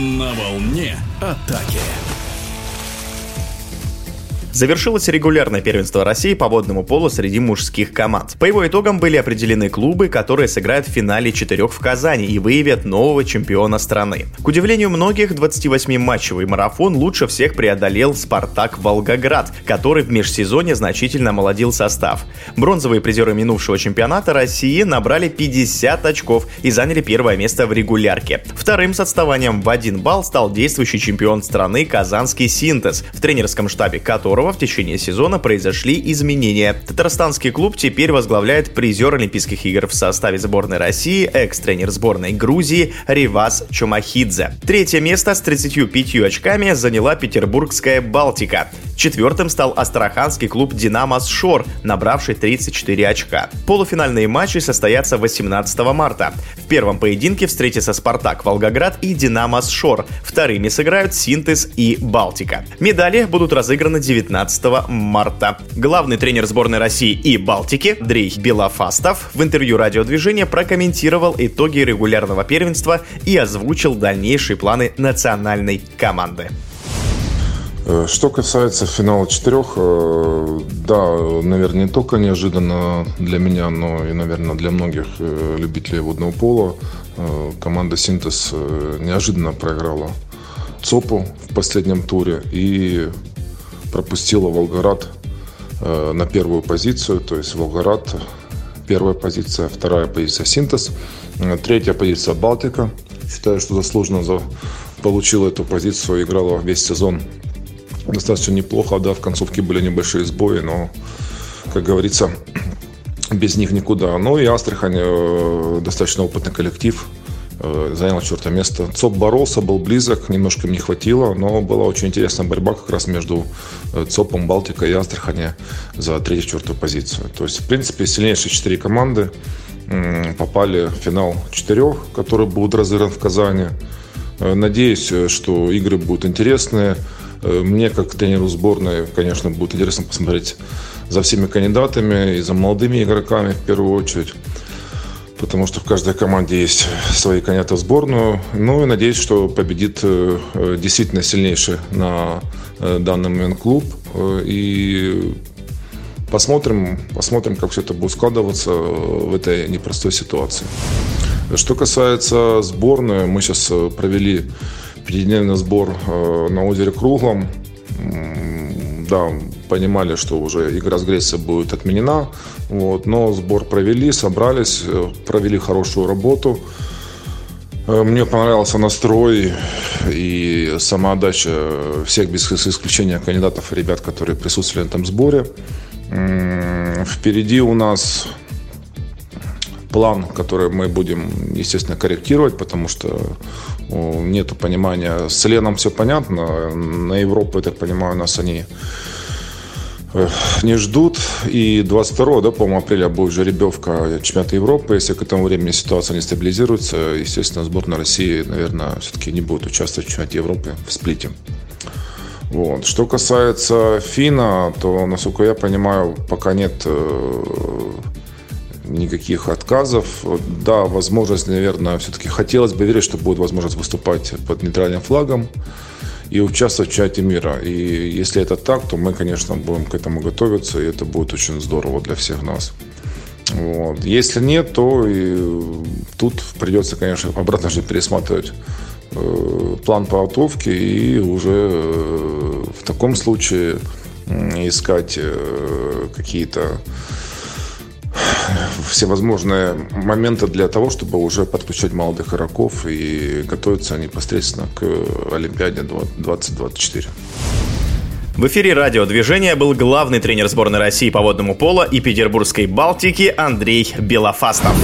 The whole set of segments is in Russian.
На волне атаки. Завершилось регулярное первенство России по водному полу среди мужских команд. По его итогам были определены клубы, которые сыграют в финале четырех в Казани и выявят нового чемпиона страны. К удивлению многих, 28-матчевый марафон лучше всех преодолел «Спартак Волгоград», который в межсезонье значительно молодил состав. Бронзовые призеры минувшего чемпионата России набрали 50 очков и заняли первое место в регулярке. Вторым с отставанием в один балл стал действующий чемпион страны «Казанский Синтез», в тренерском штабе которого которого в течение сезона произошли изменения. Татарстанский клуб теперь возглавляет призер Олимпийских игр в составе сборной России, экс-тренер сборной Грузии Ривас Чумахидзе. Третье место с 35 очками заняла петербургская «Балтика». Четвертым стал астраханский клуб «Динамос Шор», набравший 34 очка. Полуфинальные матчи состоятся 18 марта. В первом поединке встретятся «Спартак» Волгоград и «Динамос Шор». Вторыми сыграют «Синтез» и «Балтика». Медали будут разыграны 19 марта. Главный тренер сборной России и Балтики Дрей Белофастов в интервью радиодвижения прокомментировал итоги регулярного первенства и озвучил дальнейшие планы национальной команды. Э, что касается финала четырех, э, да, наверное, не только неожиданно для меня, но и, наверное, для многих э, любителей водного пола. Команда «Синтез» неожиданно проиграла ЦОПу в последнем туре и пропустила Волгоград на первую позицию. То есть Волгоград первая позиция, вторая позиция «Синтез», третья позиция «Балтика». Считаю, что заслуженно получила эту позицию, играла весь сезон достаточно неплохо. Да, в концовке были небольшие сбои, но, как говорится, без них никуда. Ну и Астрахань э, достаточно опытный коллектив, э, занял четвертое место. ЦОП боролся, был близок, немножко не хватило, но была очень интересная борьба как раз между э, ЦОПом, Балтикой и Астрахани за третью-четвертую позицию. То есть, в принципе, сильнейшие четыре команды попали в финал четырех, который будет разыгран в Казани. Надеюсь, что игры будут интересные. Э, мне, как тренеру сборной, конечно, будет интересно посмотреть за всеми кандидатами и за молодыми игроками в первую очередь. Потому что в каждой команде есть свои кандидаты в сборную. Ну и надеюсь, что победит э, э, действительно сильнейший на данный момент клуб. И посмотрим, посмотрим, как все это будет складываться в этой непростой ситуации. Что касается сборной, мы сейчас провели пятидневный сбор э, на озере Круглом. Да, понимали, что уже игра с Грецией будет отменена. Вот, но сбор провели, собрались, э, провели хорошую работу. Э, мне понравился настрой и самоотдача всех без исключения кандидатов ребят, которые присутствовали на этом сборе. Впереди у нас план, который мы будем, естественно, корректировать, потому что нет понимания. С Леном все понятно. На Европу, я так понимаю, нас они не ждут. И 22 да, по-моему, апреля будет жеребьевка чемпионата Европы. Если к этому времени ситуация не стабилизируется, естественно, сборная России, наверное, все-таки не будет участвовать в чемпионате Европы в сплите. Вот. Что касается Фина, то, насколько я понимаю, пока нет э, никаких отказов. Да, возможность, наверное, все-таки хотелось бы верить, что будет возможность выступать под нейтральным флагом и участвовать в чате мира. И если это так, то мы, конечно, будем к этому готовиться, и это будет очень здорово для всех нас. Вот. Если нет, то и тут придется, конечно, обратно же пересматривать э, план подготовки и уже э, в таком случае искать э, какие-то всевозможные моменты для того, чтобы уже подключать молодых игроков и готовиться непосредственно к Олимпиаде 2024. В эфире радиодвижения был главный тренер сборной России по водному поло и Петербургской Балтики Андрей Белофастов.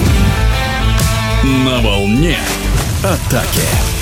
На волне атаки.